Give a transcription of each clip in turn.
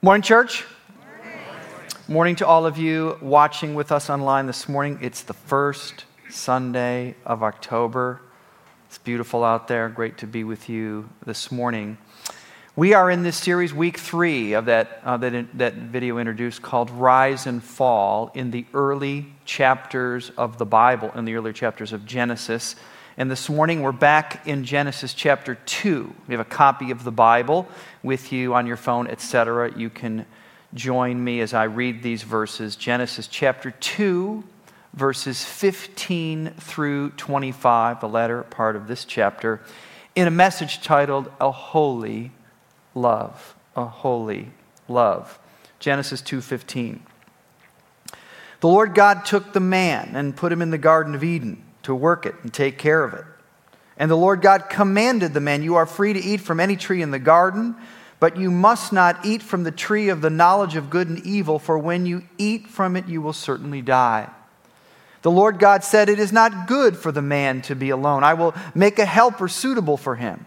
Morning, church. Morning. Morning to all of you watching with us online this morning. It's the first Sunday of October. It's beautiful out there. Great to be with you this morning. We are in this series, week three of that, uh, that, that video introduced called Rise and Fall in the early chapters of the Bible, in the early chapters of Genesis. And this morning we're back in Genesis chapter 2. We have a copy of the Bible with you on your phone, etc. You can join me as I read these verses. Genesis chapter 2, verses 15 through 25, the latter part of this chapter, in a message titled A Holy Love. A Holy Love. Genesis 2:15. The Lord God took the man and put him in the garden of Eden to work it and take care of it. And the Lord God commanded the man, You are free to eat from any tree in the garden, but you must not eat from the tree of the knowledge of good and evil, for when you eat from it, you will certainly die. The Lord God said, It is not good for the man to be alone. I will make a helper suitable for him.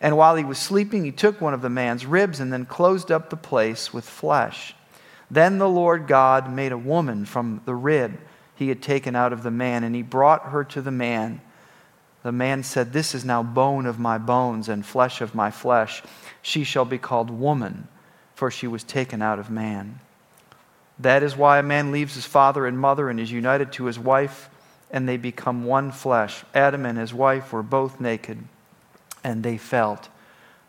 And while he was sleeping, he took one of the man's ribs and then closed up the place with flesh. Then the Lord God made a woman from the rib he had taken out of the man, and he brought her to the man. The man said, This is now bone of my bones and flesh of my flesh. She shall be called woman, for she was taken out of man. That is why a man leaves his father and mother and is united to his wife, and they become one flesh. Adam and his wife were both naked and they felt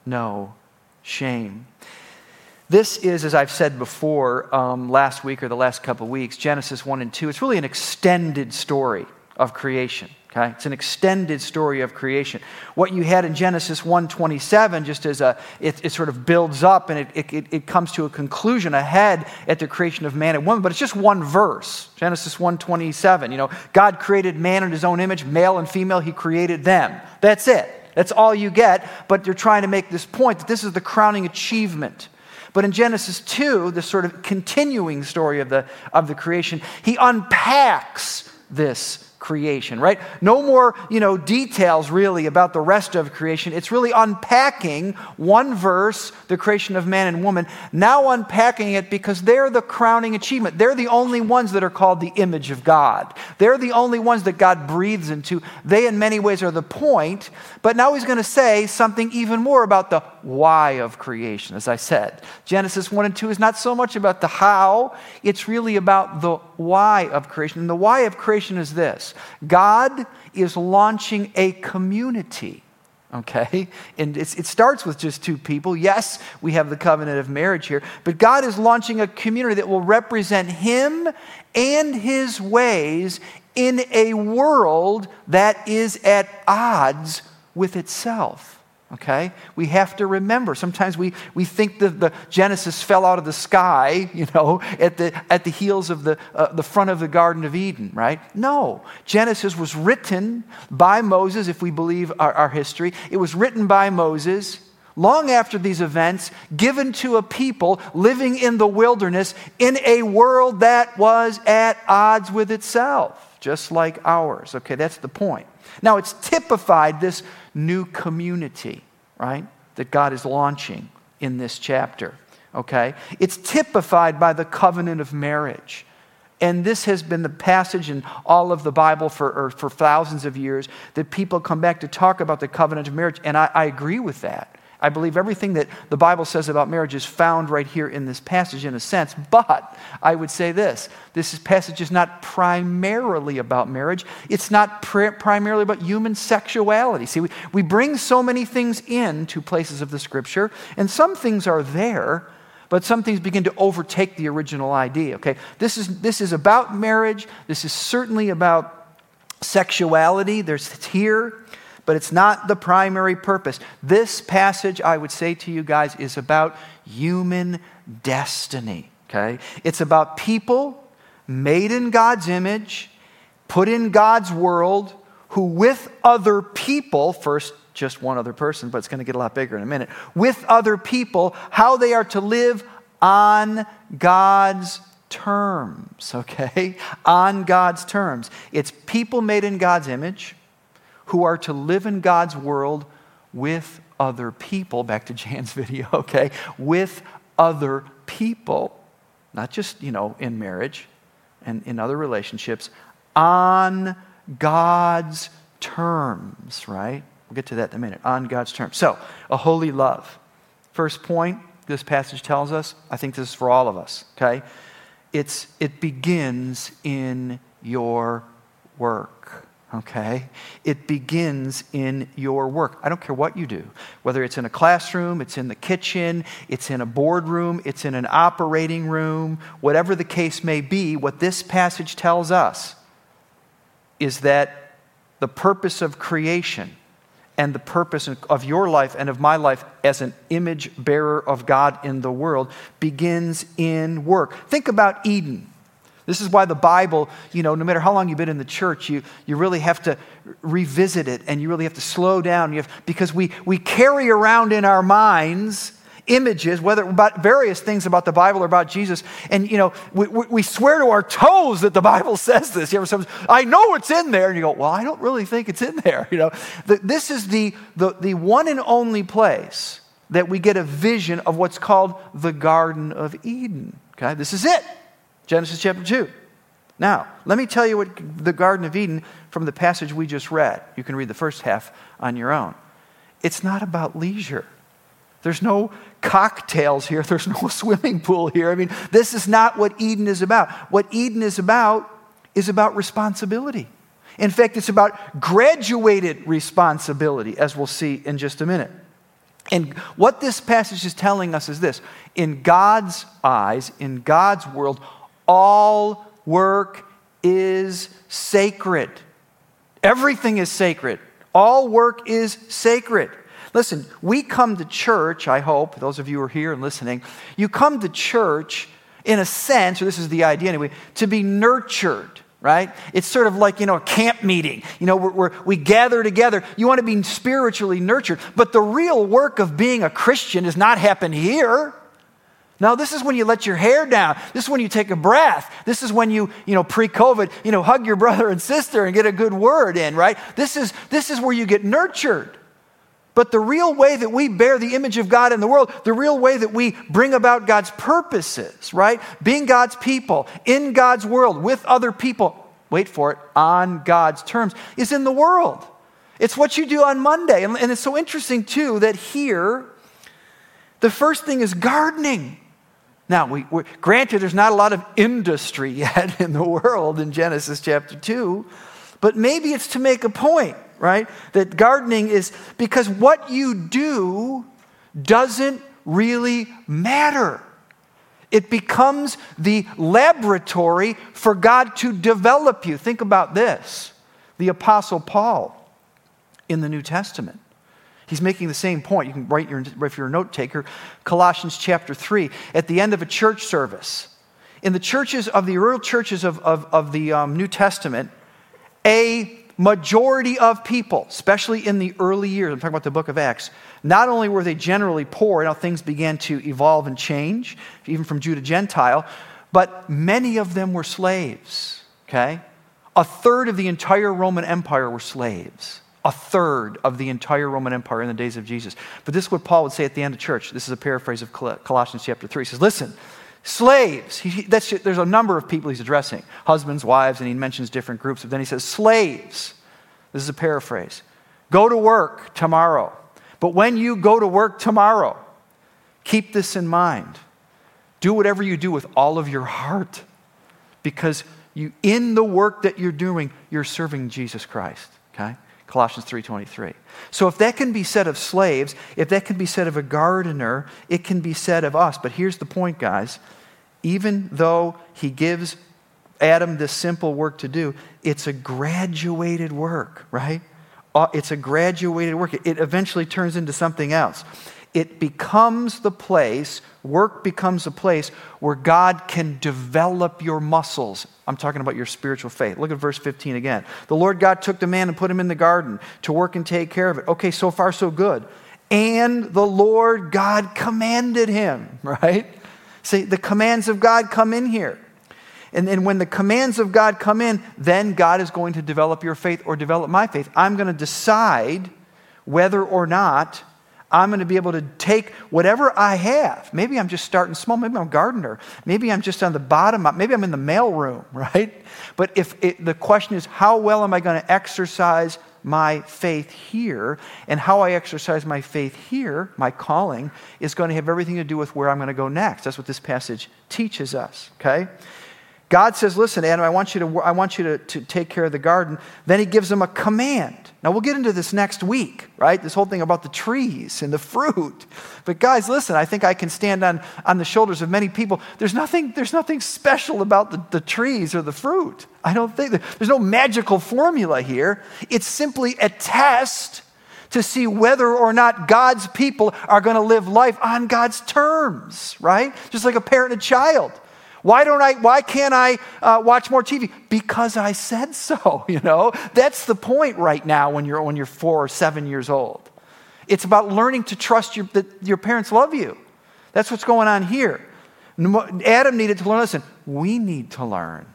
no shame. This is, as I've said before um, last week or the last couple of weeks, Genesis 1 and 2. It's really an extended story of creation. Okay? It's an extended story of creation. What you had in Genesis 1:27, just as a, it, it, sort of builds up and it, it, it comes to a conclusion ahead at the creation of man and woman, but it's just one verse. Genesis 1:27. You know, God created man in his own image, male and female, he created them. That's it. That's all you get, but they're trying to make this point that this is the crowning achievement. But in Genesis 2, the sort of continuing story of the, of the creation, he unpacks this creation, right? No more, you know, details really about the rest of creation. It's really unpacking one verse, the creation of man and woman, now unpacking it because they're the crowning achievement. They're the only ones that are called the image of God. They're the only ones that God breathes into. They, in many ways, are the point. But now he's going to say something even more about the why of creation, as I said. Genesis 1 and 2 is not so much about the how, it's really about the why of creation. And the why of creation is this God is launching a community. Okay? And it starts with just two people. Yes, we have the covenant of marriage here, but God is launching a community that will represent Him and His ways in a world that is at odds with itself. Okay? We have to remember. Sometimes we, we think that the Genesis fell out of the sky, you know, at the, at the heels of the, uh, the front of the Garden of Eden, right? No. Genesis was written by Moses, if we believe our, our history. It was written by Moses long after these events, given to a people living in the wilderness in a world that was at odds with itself, just like ours. Okay, that's the point. Now, it's typified this new community, right, that God is launching in this chapter. Okay? It's typified by the covenant of marriage. And this has been the passage in all of the Bible for, for thousands of years that people come back to talk about the covenant of marriage. And I, I agree with that. I believe everything that the Bible says about marriage is found right here in this passage in a sense. But I would say this this passage is not primarily about marriage, it's not pr- primarily about human sexuality. See, we, we bring so many things into places of the scripture, and some things are there. But some things begin to overtake the original idea. Okay, this is this is about marriage. This is certainly about sexuality. There's it's here but it's not the primary purpose. This passage, I would say to you guys, is about human destiny, okay? It's about people made in God's image, put in God's world, who with other people, first just one other person, but it's going to get a lot bigger in a minute, with other people, how they are to live on God's terms, okay? On God's terms. It's people made in God's image who are to live in God's world with other people. Back to Jan's video, okay? With other people. Not just, you know, in marriage and in other relationships, on God's terms, right? We'll get to that in a minute. On God's terms. So, a holy love. First point this passage tells us, I think this is for all of us, okay? It's, it begins in your work, okay? It begins in your work. I don't care what you do, whether it's in a classroom, it's in the kitchen, it's in a boardroom, it's in an operating room, whatever the case may be, what this passage tells us is that the purpose of creation and the purpose of your life and of my life as an image bearer of God in the world begins in work. Think about Eden. This is why the Bible, you know, no matter how long you've been in the church, you, you really have to revisit it and you really have to slow down. You have, because we, we carry around in our minds images, whether about various things about the Bible or about Jesus. And, you know, we, we swear to our toes that the Bible says this. You ever I know it's in there. And you go, well, I don't really think it's in there. You know, this is the, the, the one and only place that we get a vision of what's called the Garden of Eden. Okay, this is it. Genesis chapter 2. Now, let me tell you what the Garden of Eden from the passage we just read. You can read the first half on your own. It's not about leisure. There's no cocktails here. There's no swimming pool here. I mean, this is not what Eden is about. What Eden is about is about responsibility. In fact, it's about graduated responsibility, as we'll see in just a minute. And what this passage is telling us is this in God's eyes, in God's world, all work is sacred. Everything is sacred. All work is sacred. Listen, we come to church, I hope, those of you who are here and listening, you come to church in a sense, or this is the idea anyway, to be nurtured right? It's sort of like, you know, a camp meeting. You know, where, we gather together. You want to be spiritually nurtured. But the real work of being a Christian does not happen here. No, this is when you let your hair down. This is when you take a breath. This is when you, you know, pre-COVID, you know, hug your brother and sister and get a good word in, right? This is, this is where you get nurtured. But the real way that we bear the image of God in the world, the real way that we bring about God's purposes, right? Being God's people, in God's world, with other people, wait for it, on God's terms, is in the world. It's what you do on Monday. And, and it's so interesting, too, that here, the first thing is gardening. Now, we, granted, there's not a lot of industry yet in the world in Genesis chapter 2, but maybe it's to make a point right? That gardening is because what you do doesn't really matter. It becomes the laboratory for God to develop you. Think about this the Apostle Paul in the New Testament. He's making the same point. You can write your, if you're a note taker, Colossians chapter 3, at the end of a church service. In the churches of the early churches of, of, of the um, New Testament, a majority of people, especially in the early years, I'm talking about the book of Acts, not only were they generally poor, now things began to evolve and change, even from Jew to Gentile, but many of them were slaves, okay? A third of the entire Roman Empire were slaves. A third of the entire Roman Empire in the days of Jesus. But this is what Paul would say at the end of church. This is a paraphrase of Colossians chapter 3. He says, Listen, Slaves, he, there's a number of people he's addressing husbands, wives, and he mentions different groups. But then he says, Slaves, this is a paraphrase, go to work tomorrow. But when you go to work tomorrow, keep this in mind. Do whatever you do with all of your heart because you, in the work that you're doing, you're serving Jesus Christ. Okay? Colossians 3:23. So if that can be said of slaves, if that can be said of a gardener, it can be said of us. But here's the point, guys. Even though he gives Adam this simple work to do, it's a graduated work, right? Uh, it's a graduated work. It eventually turns into something else. It becomes the place work becomes a place where God can develop your muscles. I'm talking about your spiritual faith. Look at verse 15 again. The Lord God took the man and put him in the garden to work and take care of it. Okay, so far, so good. And the Lord God commanded him, right? See, the commands of God come in here. And then when the commands of God come in, then God is going to develop your faith or develop my faith. I'm going to decide whether or not I'm going to be able to take whatever I have. Maybe I'm just starting small. Maybe I'm a gardener. Maybe I'm just on the bottom. Maybe I'm in the mail room, right? But if it, the question is, how well am I going to exercise my faith here? And how I exercise my faith here, my calling, is going to have everything to do with where I'm going to go next. That's what this passage teaches us, okay? God says, Listen, Adam, I want you, to, I want you to, to take care of the garden. Then he gives him a command. Now, we'll get into this next week, right? This whole thing about the trees and the fruit. But, guys, listen, I think I can stand on, on the shoulders of many people. There's nothing, there's nothing special about the, the trees or the fruit. I don't think there's no magical formula here. It's simply a test to see whether or not God's people are going to live life on God's terms, right? Just like a parent and a child. Why don't I, why can't I uh, watch more TV? Because I said so, you know? That's the point right now when you're, when you're four or seven years old. It's about learning to trust your, that your parents love you. That's what's going on here. Adam needed to learn, listen, we need to learn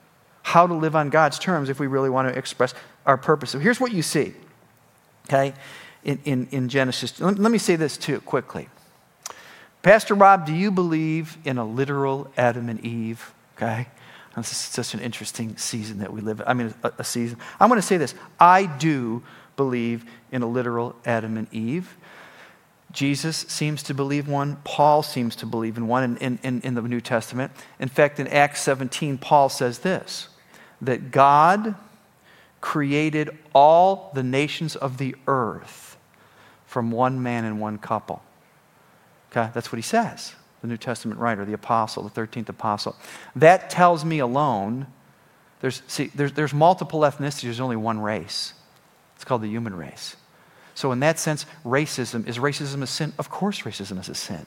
how to live on God's terms if we really want to express our purpose. So here's what you see, okay, in, in, in Genesis. Let, let me say this too, quickly. Pastor Rob, do you believe in a literal Adam and Eve? Okay. This is such an interesting season that we live in. I mean, a, a season. I'm going to say this. I do believe in a literal Adam and Eve. Jesus seems to believe one. Paul seems to believe in one in, in, in, in the New Testament. In fact, in Acts 17, Paul says this that God created all the nations of the earth from one man and one couple. Okay, that's what he says, the New Testament writer, the apostle, the 13th apostle. That tells me alone, there's, see, there's, there's multiple ethnicities, there's only one race. It's called the human race. So, in that sense, racism is racism a sin? Of course, racism is a sin,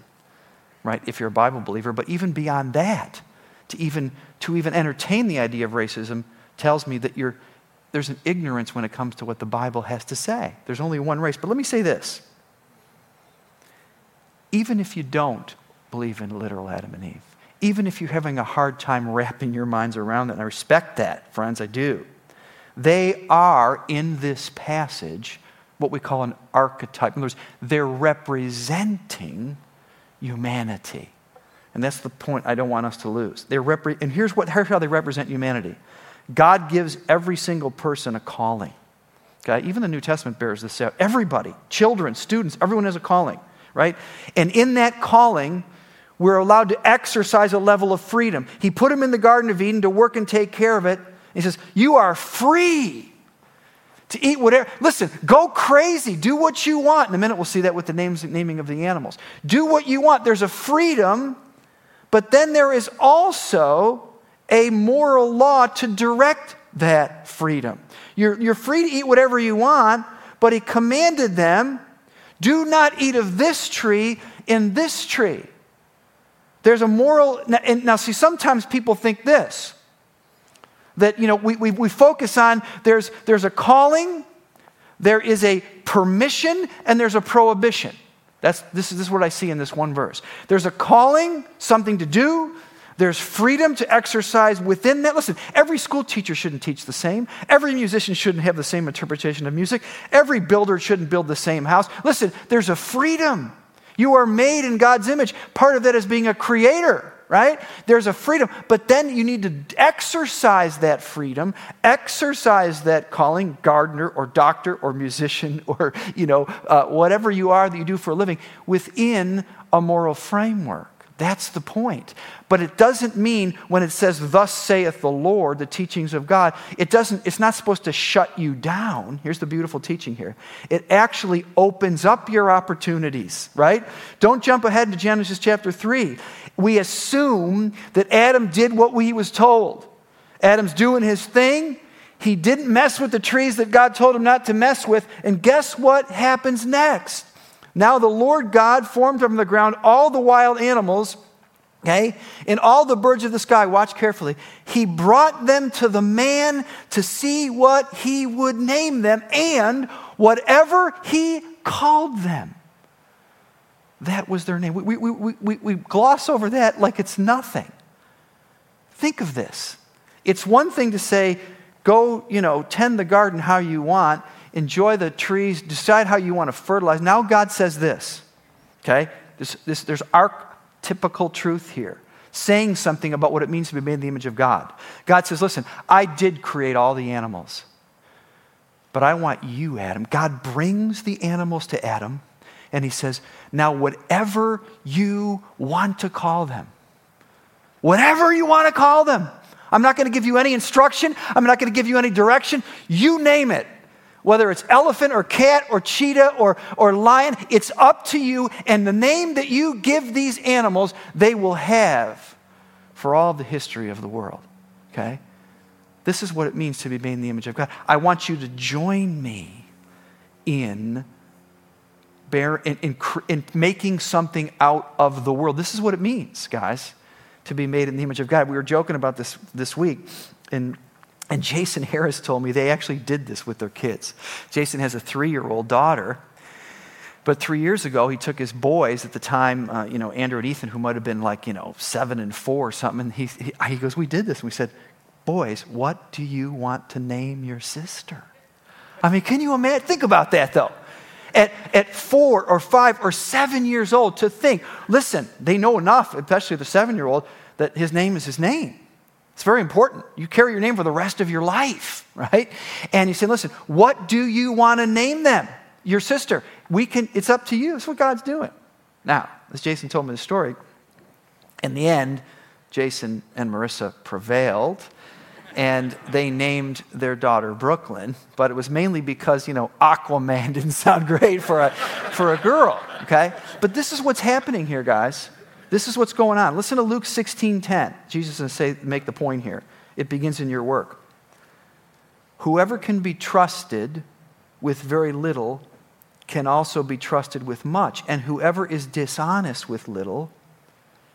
right? If you're a Bible believer. But even beyond that, to even, to even entertain the idea of racism tells me that you're, there's an ignorance when it comes to what the Bible has to say. There's only one race. But let me say this even if you don't believe in literal Adam and Eve, even if you're having a hard time wrapping your minds around it, and I respect that, friends, I do, they are in this passage what we call an archetype. In other words, they're representing humanity. And that's the point I don't want us to lose. They're repre- and here's, what, here's how they represent humanity God gives every single person a calling. Okay? Even the New Testament bears this out. Everybody, children, students, everyone has a calling right? And in that calling, we're allowed to exercise a level of freedom. He put him in the Garden of Eden to work and take care of it. He says, You are free to eat whatever. Listen, go crazy. Do what you want. In a minute, we'll see that with the names, naming of the animals. Do what you want. There's a freedom, but then there is also a moral law to direct that freedom. You're, you're free to eat whatever you want, but he commanded them do not eat of this tree in this tree. There's a moral. And now, see, sometimes people think this that, you know, we, we, we focus on there's, there's a calling, there is a permission, and there's a prohibition. That's, this, is, this is what I see in this one verse. There's a calling, something to do, there's freedom to exercise within that. Listen, every school teacher shouldn't teach the same. Every musician shouldn't have the same interpretation of music. Every builder shouldn't build the same house. Listen, there's a freedom. You are made in God's image. Part of that is being a creator, right? There's a freedom. But then you need to exercise that freedom, exercise that calling, gardener or doctor or musician or, you know, uh, whatever you are that you do for a living within a moral framework. That's the point. But it doesn't mean when it says, Thus saith the Lord, the teachings of God, it doesn't, it's not supposed to shut you down. Here's the beautiful teaching here. It actually opens up your opportunities, right? Don't jump ahead to Genesis chapter 3. We assume that Adam did what he was told. Adam's doing his thing. He didn't mess with the trees that God told him not to mess with. And guess what happens next? Now the Lord God formed from the ground all the wild animals Okay? And all the birds of the sky, watch carefully. He brought them to the man to see what he would name them and whatever he called them. That was their name. We, we, we, we, we gloss over that like it's nothing. Think of this. It's one thing to say, go, you know, tend the garden how you want, enjoy the trees, decide how you want to fertilize. Now God says this, okay? This, this, there's archetypical truth here, saying something about what it means to be made in the image of God. God says, listen, I did create all the animals, but I want you, Adam. God brings the animals to Adam, and he says, now whatever you want to call them, whatever you want to call them, I'm not going to give you any instruction. I'm not going to give you any direction. You name it. Whether it's elephant or cat or cheetah or, or lion, it's up to you. And the name that you give these animals, they will have for all the history of the world. Okay? This is what it means to be made in the image of God. I want you to join me in bear in, in, in, making something out of the world. This is what it means, guys to be made in the image of God. We were joking about this this week, and, and Jason Harris told me they actually did this with their kids. Jason has a three year old daughter. But three years ago, he took his boys at the time, uh, you know, Andrew and Ethan, who might have been like, you know, seven and four or something. And he, he, he goes, We did this. And we said, Boys, what do you want to name your sister? I mean, can you imagine? Think about that, though at, at four or five or seven years old to think, listen, they know enough, especially the seven year old, that his name is his name. It's very important. You carry your name for the rest of your life, right? And you say, listen, what do you want to name them? Your sister. We can, it's up to you. It's what God's doing. Now, as Jason told me the story, in the end, Jason and Marissa prevailed and they named their daughter Brooklyn, but it was mainly because, you know, Aquaman didn't sound great for a, for a girl, okay? But this is what's happening here, guys. This is what's going on. Listen to Luke 16 10. Jesus is going to say, make the point here. It begins in your work. Whoever can be trusted with very little can also be trusted with much. And whoever is dishonest with little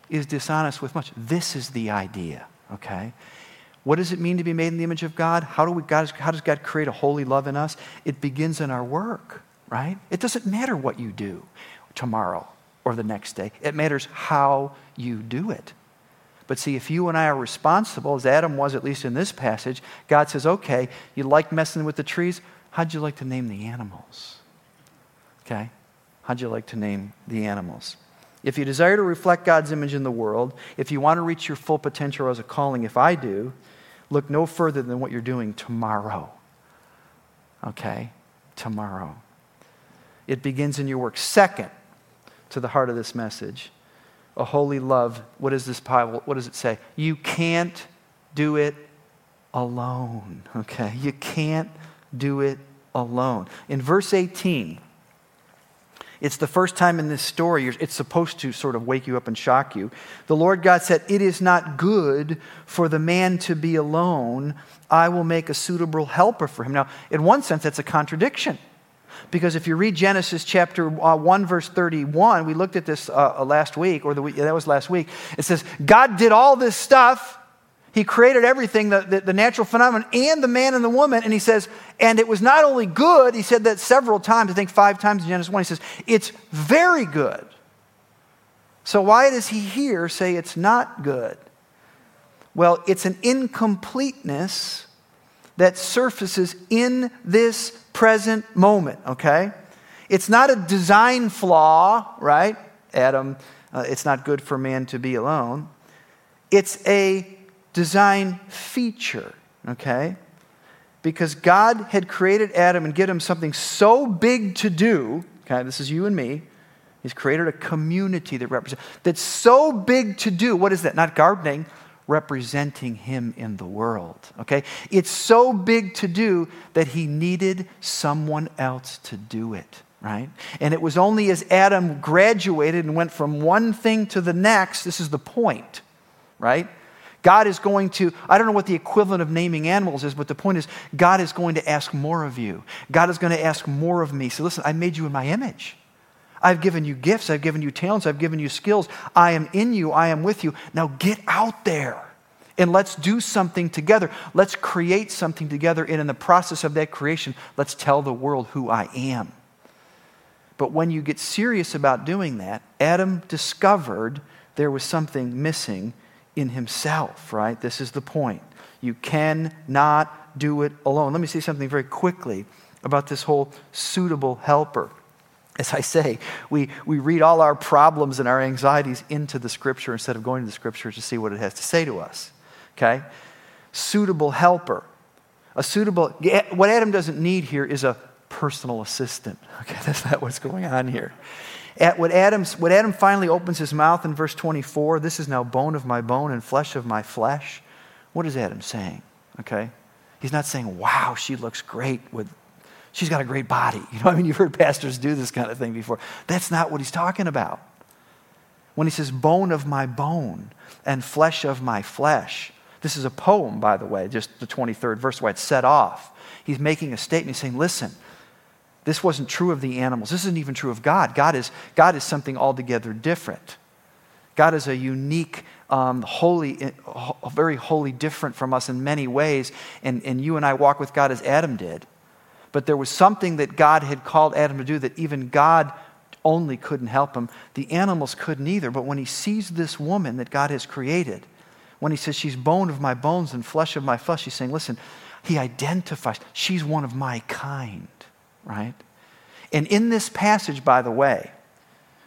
is dishonest with much. This is the idea, okay? What does it mean to be made in the image of God? How, do we, God, how does God create a holy love in us? It begins in our work, right? It doesn't matter what you do tomorrow or the next day, it matters how you do it. But see, if you and I are responsible, as Adam was at least in this passage, God says, okay, you like messing with the trees? How'd you like to name the animals? Okay? How'd you like to name the animals? If you desire to reflect God's image in the world, if you want to reach your full potential as a calling, if I do, look no further than what you're doing tomorrow. Okay? Tomorrow. It begins in your work. Second, to the heart of this message, a holy love. What does this Bible, what does it say? You can't do it alone. Okay? You can't do it alone. In verse 18, it's the first time in this story it's supposed to sort of wake you up and shock you. The Lord God said, It is not good for the man to be alone. I will make a suitable helper for him. Now, in one sense, that's a contradiction. Because if you read Genesis chapter uh, 1, verse 31, we looked at this uh, uh last week, or the week, that was last week. It says, God did all this stuff he created everything, the, the, the, natural phenomenon, and the man and the woman. And he says, and it was not only good, he said that several times, I think five times in Genesis 1. He says, it's very good. So why does he here say it's not good? Well, it's an incompleteness that surfaces in this present moment, okay? It's not a design flaw, right? Adam, uh, it's not good for man to be alone. It's a design feature, okay? Because God had created Adam and given him something so big to do, okay, this is you and me. He's created a community that represents, that's so big to do. What is that? Not gardening, representing him in the world, okay? It's so big to do that he needed someone else to do it right? And it was only as Adam graduated and went from one thing to the next, this is the point, right? God is going to, I don't know what the equivalent of naming animals is, but the point is, God is going to ask more of you. God is going to ask more of me. So listen, I made you in my image. I've given you gifts. I've given you talents. I've given you skills. I am in you. I am with you. Now get out there and let's do something together. Let's create something together. And in the process of that creation, let's tell the world who I am. But when you get serious about doing that, Adam discovered there was something missing in himself, right? This is the point. You cannot do it alone. Let me say something very quickly about this whole suitable helper. As I say, we, we read all our problems and our anxieties into the scripture instead of going to the scripture to see what it has to say to us. Okay? Suitable helper. A suitable, what Adam doesn't need here is a personal assistant. Okay, that's not what's going on here. At what, Adam's, what Adam finally opens his mouth in verse 24, this is now bone of my bone and flesh of my flesh. What is Adam saying? Okay? He's not saying, wow, she looks great with, she's got a great body. You know, I mean, you've heard pastors do this kind of thing before. That's not what he's talking about. When he says bone of my bone and flesh of my flesh, this is a poem, by the way, just the 23rd verse why it's set off. He's making a statement. He's saying, listen, this wasn't true of the animals. This isn't even true of God. God is, God is something altogether different. God is a unique, um, holy, very holy, different from us in many ways. And, and you and I walk with God as Adam did. But there was something that God had called Adam to do that even God only couldn't help him. The animals couldn't either. But when he sees this woman that God has created, when he says, She's bone of my bones and flesh of my flesh, he's saying, Listen, he identifies, she's one of my kind right? And in this passage, by the way,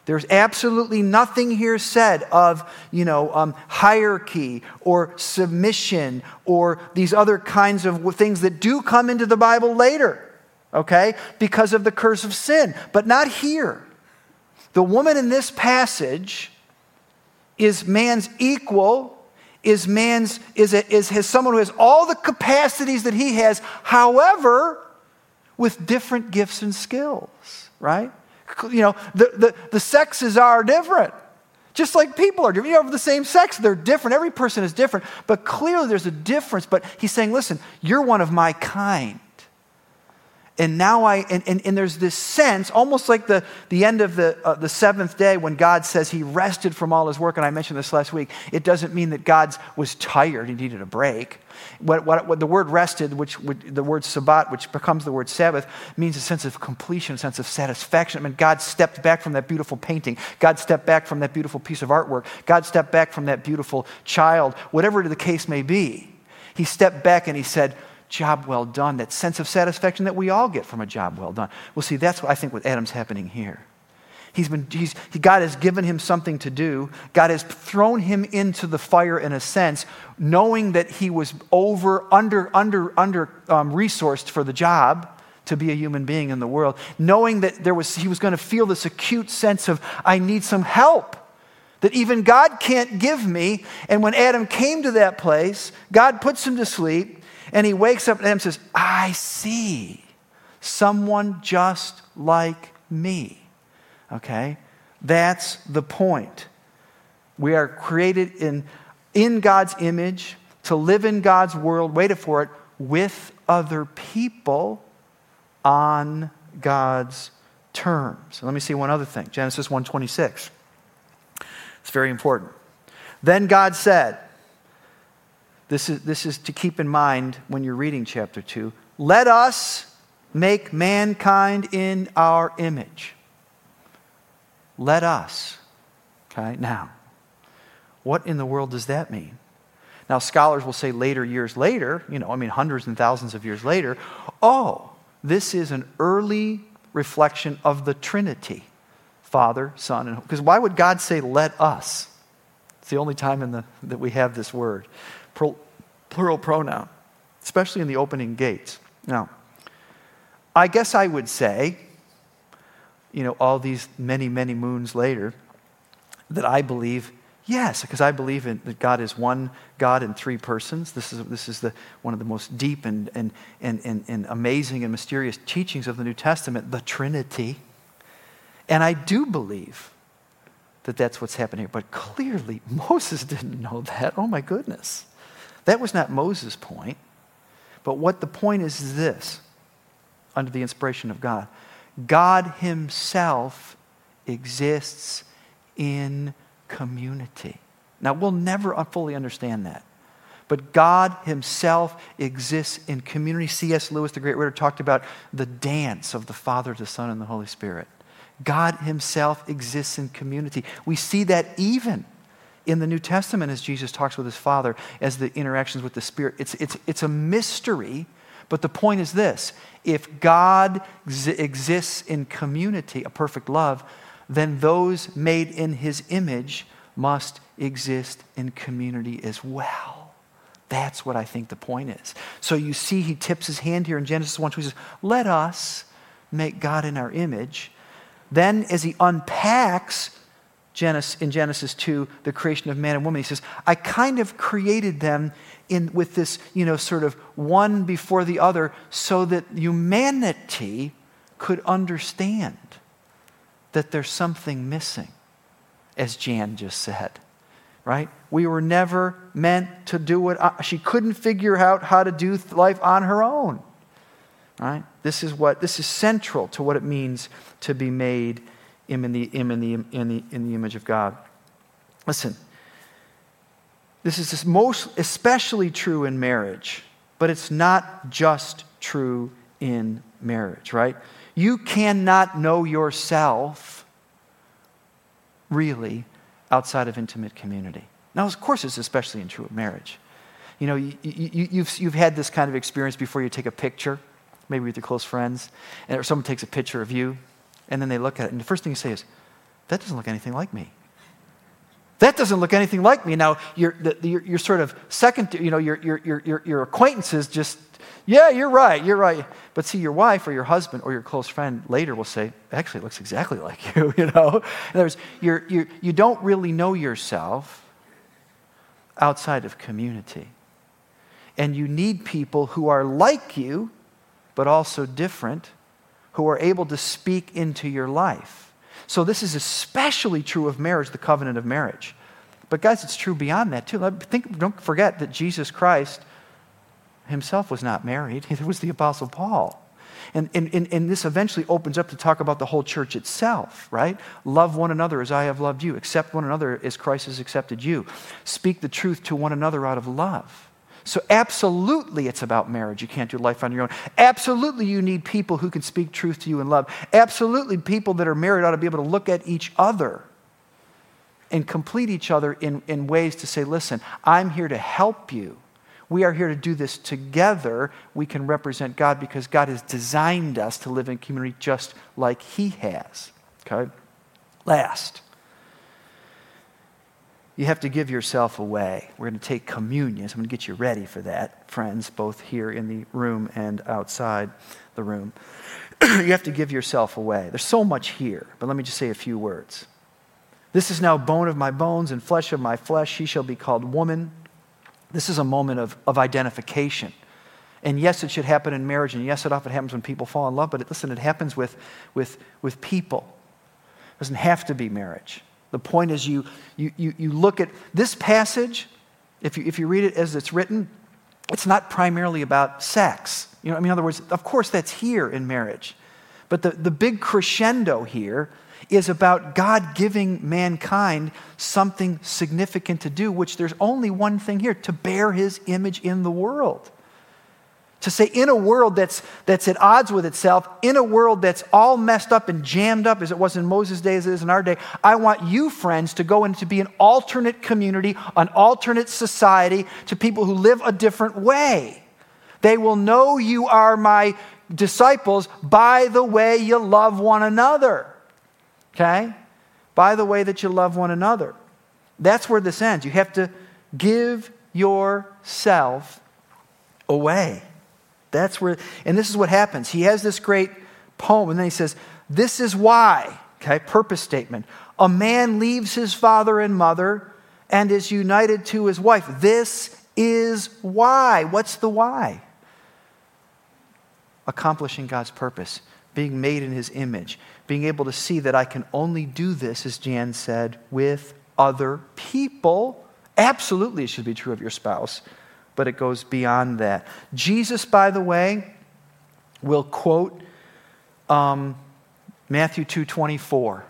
there's absolutely nothing here said of, you know, um, hierarchy or submission or these other kinds of things that do come into the Bible later, okay, because of the curse of sin, but not here. The woman in this passage is man's equal, is man's, is, a, is, is someone who has all the capacities that he has. However, with different gifts and skills, right? You know, the, the, the sexes are different. Just like people are different. You have the same sex, they're different. Every person is different. But clearly there's a difference. But he's saying, listen, you're one of my kind. And now I, and, and, and there's this sense, almost like the, the end of the, uh, the seventh day when God says he rested from all his work. And I mentioned this last week. It doesn't mean that God was tired, he needed a break. What, what, what the word rested, which would, the word Sabbath, which becomes the word Sabbath, means a sense of completion, a sense of satisfaction. I mean, God stepped back from that beautiful painting. God stepped back from that beautiful piece of artwork. God stepped back from that beautiful child, whatever the case may be. He stepped back and he said, Job well done, that sense of satisfaction that we all get from a job well done. Well, see, that's what I think what Adam's happening here. He's been, he's, God has given him something to do. God has thrown him into the fire in a sense, knowing that he was over, under, under, under um, resourced for the job to be a human being in the world, knowing that there was, he was going to feel this acute sense of, I need some help that even God can't give me. And when Adam came to that place, God puts him to sleep, and he wakes up and says, I see someone just like me. Okay? That's the point. We are created in, in God's image to live in God's world, wait for it, with other people on God's terms. let me see one other thing. Genesis 1:26. It's very important. Then God said, this is, this is to keep in mind when you're reading chapter 2. Let us make mankind in our image let us. Okay, now, what in the world does that mean? Now, scholars will say later, years later, you know, I mean, hundreds and thousands of years later, oh, this is an early reflection of the Trinity Father, Son, and because why would God say, let us? It's the only time in the, that we have this word, plural pronoun, especially in the opening gates. Now, I guess I would say you know, all these many, many moons later, that I believe, yes, because I believe in, that God is one God in three persons. This is, this is the, one of the most deep and, and, and, and, and amazing and mysterious teachings of the New Testament, the Trinity. And I do believe that that's what's happening. here. But clearly, Moses didn't know that. Oh my goodness. That was not Moses' point. But what the point is, is this under the inspiration of God God Himself exists in community. Now, we'll never fully understand that. But God Himself exists in community. C.S. Lewis, the great writer, talked about the dance of the Father, the Son, and the Holy Spirit. God Himself exists in community. We see that even in the New Testament as Jesus talks with His Father, as the interactions with the Spirit. It's, it's, it's a mystery, but the point is this if God ex- exists in community, a perfect love, then those made in His image must exist in community as well. That's what I think the point is. So you see, he tips his hand here in Genesis 1 2. He says, Let us make God in our image. Then, as he unpacks Genesis, in Genesis 2, the creation of man and woman, he says, I kind of created them in, with this, you know, sort of one before the other so that humanity could understand that there's something missing, as Jan just said right? We were never meant to do it. She couldn't figure out how to do life on her own, right? This is what this is central to what it means to be made in the, in the, in the, in the image of God. Listen, this is most especially true in marriage, but it's not just true in marriage, right? You cannot know yourself really outside of intimate community. Now, of course, it's especially true in marriage. You know, you, you, you've, you've had this kind of experience before you take a picture, maybe with your close friends, and, or someone takes a picture of you, and then they look at it, and the first thing you say is, That doesn't look anything like me. That doesn't look anything like me. Now, your, the, your, your sort of second, you know, your, your, your, your acquaintances just, yeah, you're right, you're right. But see, your wife or your husband or your close friend later will say, actually, it looks exactly like you, you know? In other words, you're, you're, you don't really know yourself outside of community. And you need people who are like you, but also different, who are able to speak into your life. So, this is especially true of marriage, the covenant of marriage. But, guys, it's true beyond that, too. Think, don't forget that Jesus Christ himself was not married, it was the Apostle Paul. And, and, and, this eventually opens up to talk about the whole church itself, right? Love one another as I have loved you. Accept one another as Christ has accepted you. Speak the truth to one another out of love. So, absolutely, it's about marriage. You can't do life on your own. Absolutely, you need people who can speak truth to you in love. Absolutely, people that are married ought to be able to look at each other and complete each other in, in ways to say, listen, I'm here to help you. We are here to do this together. We can represent God because God has designed us to live in community just like He has. Okay? Last, you have to give yourself away. We're going to take communion. So I'm going to get you ready for that, friends, both here in the room and outside the room. you have to give yourself away. There's so much here, but let me just say a few words. This is now bone of my bones and flesh of my flesh. She shall be called woman. This is a moment of, of identification. And yes, it should happen in marriage, and yes, it often happens when people fall in love, but it, listen, it happens with, with, with people. It doesn't have to be marriage. The point is, you, you, you, you look at this passage, if you, if you read it as it's written, it's not primarily about sex. You know, I mean, in other words, of course, that's here in marriage. But the, the big crescendo here is about God giving mankind something significant to do, which there's only one thing here to bear his image in the world. To say, in a world that's, that's at odds with itself, in a world that's all messed up and jammed up as it was in Moses' day, as it is in our day, I want you, friends, to go into be an alternate community, an alternate society to people who live a different way. They will know you are my disciples by the way you love one another. Okay? By the way that you love one another. That's where this ends. You have to give yourself away. That's where, and this is what happens. He has this great poem, and then he says, This is why, okay, purpose statement. A man leaves his father and mother and is united to his wife. This is why. What's the why? Accomplishing God's purpose, being made in his image, being able to see that I can only do this, as Jan said, with other people. Absolutely, it should be true of your spouse but it goes beyond that. Jesus, by the way, will quote um, Matthew 2.24.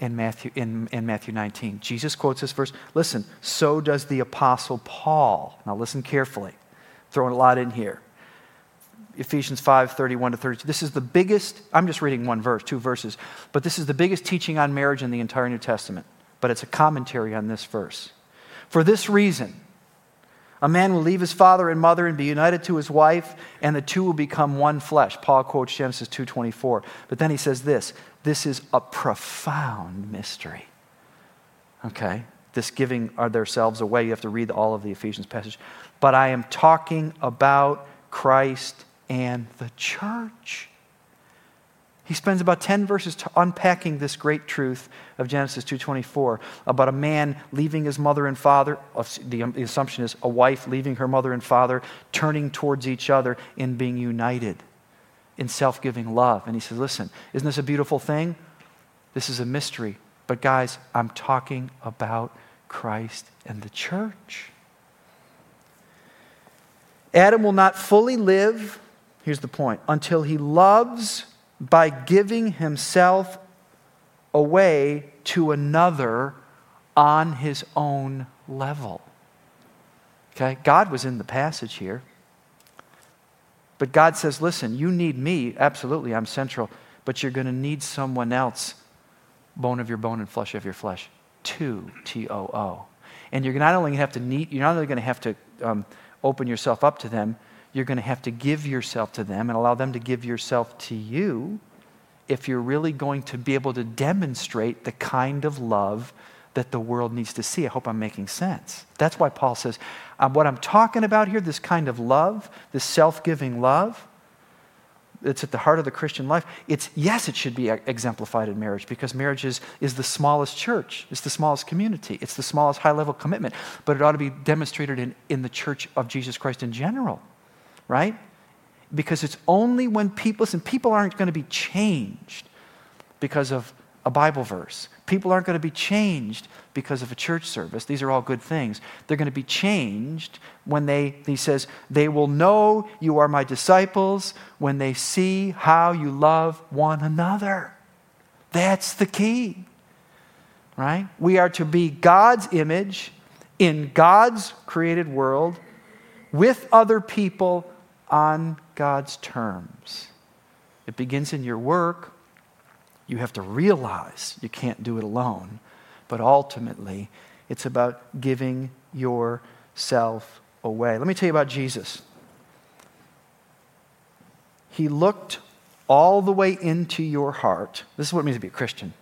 in Matthew, in, in Matthew 19. Jesus quotes this verse. Listen, so does the Apostle Paul. Now listen carefully. Throwing a lot in here. Ephesians 5 31 to 32. This is the biggest, I'm just reading one verse, two verses, but this is the biggest teaching on marriage in the entire New Testament. But it's a commentary on this verse. For this reason, a man will leave his father and mother and be united to his wife, and the two will become one flesh. Paul quotes Genesis 2:24. But then he says this, this is a profound mystery. Okay? This giving themselves away, you have to read all of the Ephesians passage. But I am talking about Christ and the church. He spends about 10 verses unpacking this great truth of Genesis 2:24 about a man leaving his mother and father, um, the assumption is a wife leaving her mother and father, turning towards each other and being united in self-giving love. And he says, "Listen, isn't this a beautiful thing? This is a mystery. But guys, I'm talking about Christ and the church." Adam will not fully live Here's the point until he loves by giving himself away to another on his own level. Okay? God was in the passage here. But God says, listen, you need me. Absolutely, I'm central. But you're going to need someone else, bone of your bone and flesh of your flesh. Two, T O O. And you're not only going to have to need, you're not only going to have to um, open yourself up to them, you're going to have to give yourself to them and allow them to give yourself to you if you're really going to be able to demonstrate the kind of love that the world needs to see. I hope I'm making sense. That's why Paul says, um, what I'm talking about here, this kind of love, this self giving love, it's at the heart of the Christian life. It's, yes, it should be exemplified in marriage because marriage is, is the smallest church, it's the smallest community, it's the smallest high level commitment, but it ought to be demonstrated in, in the church of Jesus Christ in general right? Because it's only when people, listen, people aren't going to be changed because of a Bible verse. People aren't going to be changed because of a church service. These are all good things. They're going to be changed when they, he says, they will know you are my disciples when they see how you love one another. That's the key, right? We are to be God's image in God's created world with other people on God's terms. It begins in your work. You have to realize you can't do it alone. But ultimately, it's about giving yourself away. Let me tell you about Jesus. He looked all the way into your heart. This is what it means to be a Christian.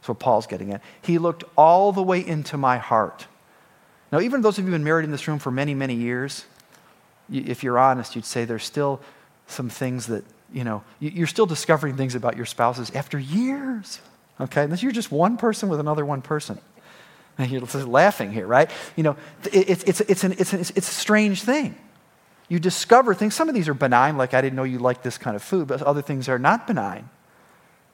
That's what Paul's getting at. He looked all the way into my heart. Now, even those of you who have been married in this room for many, many years, if you're honest, you'd say there's still some things that, you know, you're still discovering things about your spouses after years. Okay? You're just one person with another one person. And you're laughing here, right? You know, it's, it's, it's, an, it's, an, it's a strange thing. You discover things. Some of these are benign, like I didn't know you liked this kind of food, but other things are not benign.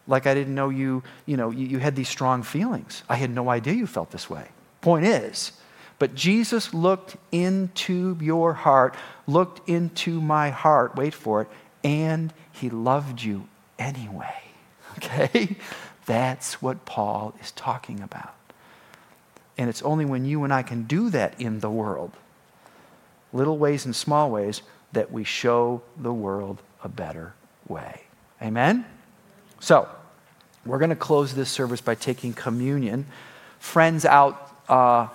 Like I didn't know you, you know, you, you had these strong feelings. I had no idea you felt this way. Point is, but Jesus looked into your heart, looked into my heart, wait for it, and he loved you anyway. Okay? That's what Paul is talking about. And it's only when you and I can do that in the world, little ways and small ways, that we show the world a better way. Amen? So, we're going to close this service by taking communion. Friends out uh,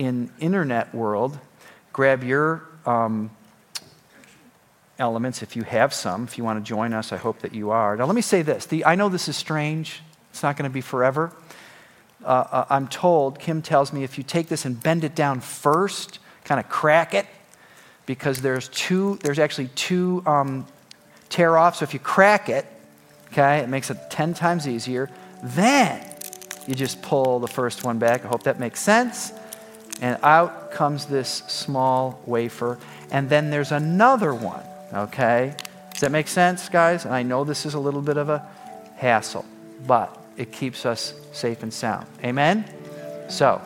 in internet world, grab your um, elements if you have some. If you want to join us, I hope that you are. Now, let me say this. The, I know this is strange. It's not going to be forever. Uh, uh, I'm told, Kim tells me, if you take this and bend it down first, kind of crack it, because there's two, there's actually two um, tear offs. So if you crack it, okay, it makes it 10 times easier. Then you just pull the first one back. I hope that makes sense and out comes this small wafer. And then there's another one, okay? Does that make sense, guys? And I know this is a little bit of a hassle, but it keeps us safe and sound. Amen? So,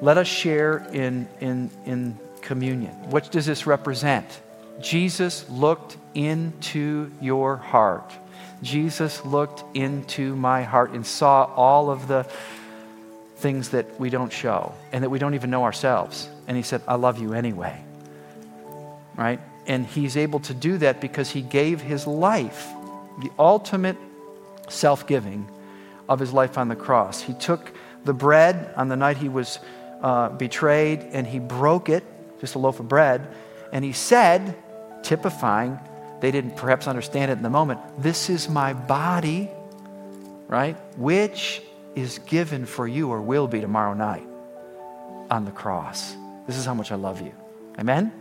let us share in, in, in communion. What does this represent? Jesus looked into your heart. Jesus looked into my heart and saw all of the things that we don't show and that we don't even know ourselves. And he said, I love you anyway. Right? And he's able to do that because he gave his life, the ultimate self giving of his life on the cross. He took the bread on the night he was uh, betrayed and he broke it, just a loaf of bread, and he said, typifying they didn't perhaps understand it in the moment. This is my body, right? Which is given for you or will be tomorrow night on the cross. This is how much I love you. Amen?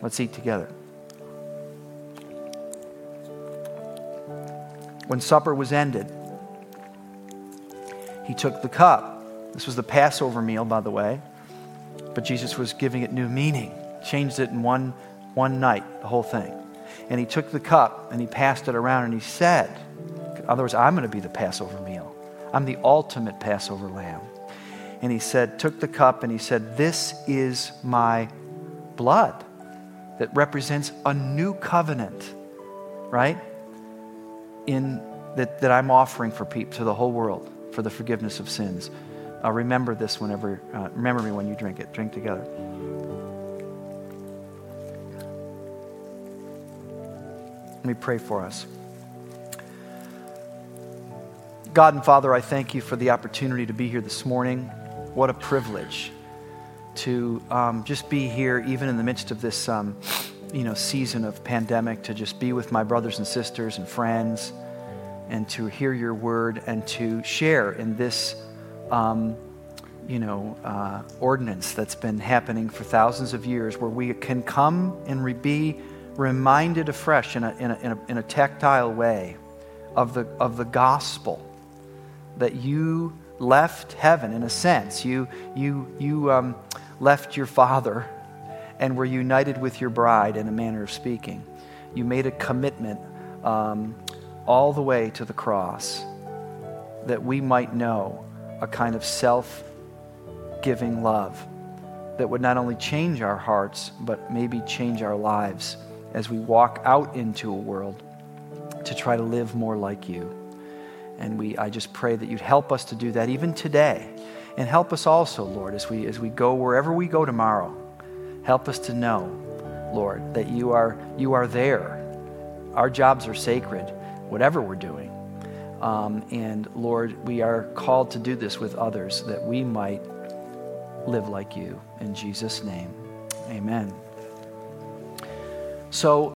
Let's eat together. When supper was ended, he took the cup. This was the Passover meal, by the way, but Jesus was giving it new meaning, changed it in one, one night, the whole thing. And he took the cup and he passed it around and he said, in other words, I'm going to be the Passover meal. I'm the ultimate Passover lamb. And he said, took the cup and he said, This is my blood that represents a new covenant, right? In that, that I'm offering for people to the whole world for the forgiveness of sins. Uh, remember this whenever, uh, remember me when you drink it. Drink together. Let me pray for us. God and Father, I thank you for the opportunity to be here this morning. What a privilege to um, just be here, even in the midst of this, um, you know, season of pandemic, to just be with my brothers and sisters and friends, and to hear your word and to share in this, um, you know, uh, ordinance that's been happening for thousands of years, where we can come and re- be reminded afresh in a, in a, in a, in a tactile way of the, of the gospel that you left heaven in a sense. You, you, you um, left your father and were united with your bride in a manner of speaking. You made a commitment um, all the way to the cross that we might know a kind of self giving love that would not only change our hearts, but maybe change our lives as we walk out into a world to try to live more like you. And we, I just pray that you'd help us to do that even today. And help us also, Lord, as we, as we go wherever we go tomorrow. Help us to know, Lord, that you are, you are there. Our jobs are sacred, whatever we're doing. Um, and Lord, we are called to do this with others that we might live like you. In Jesus' name, amen. So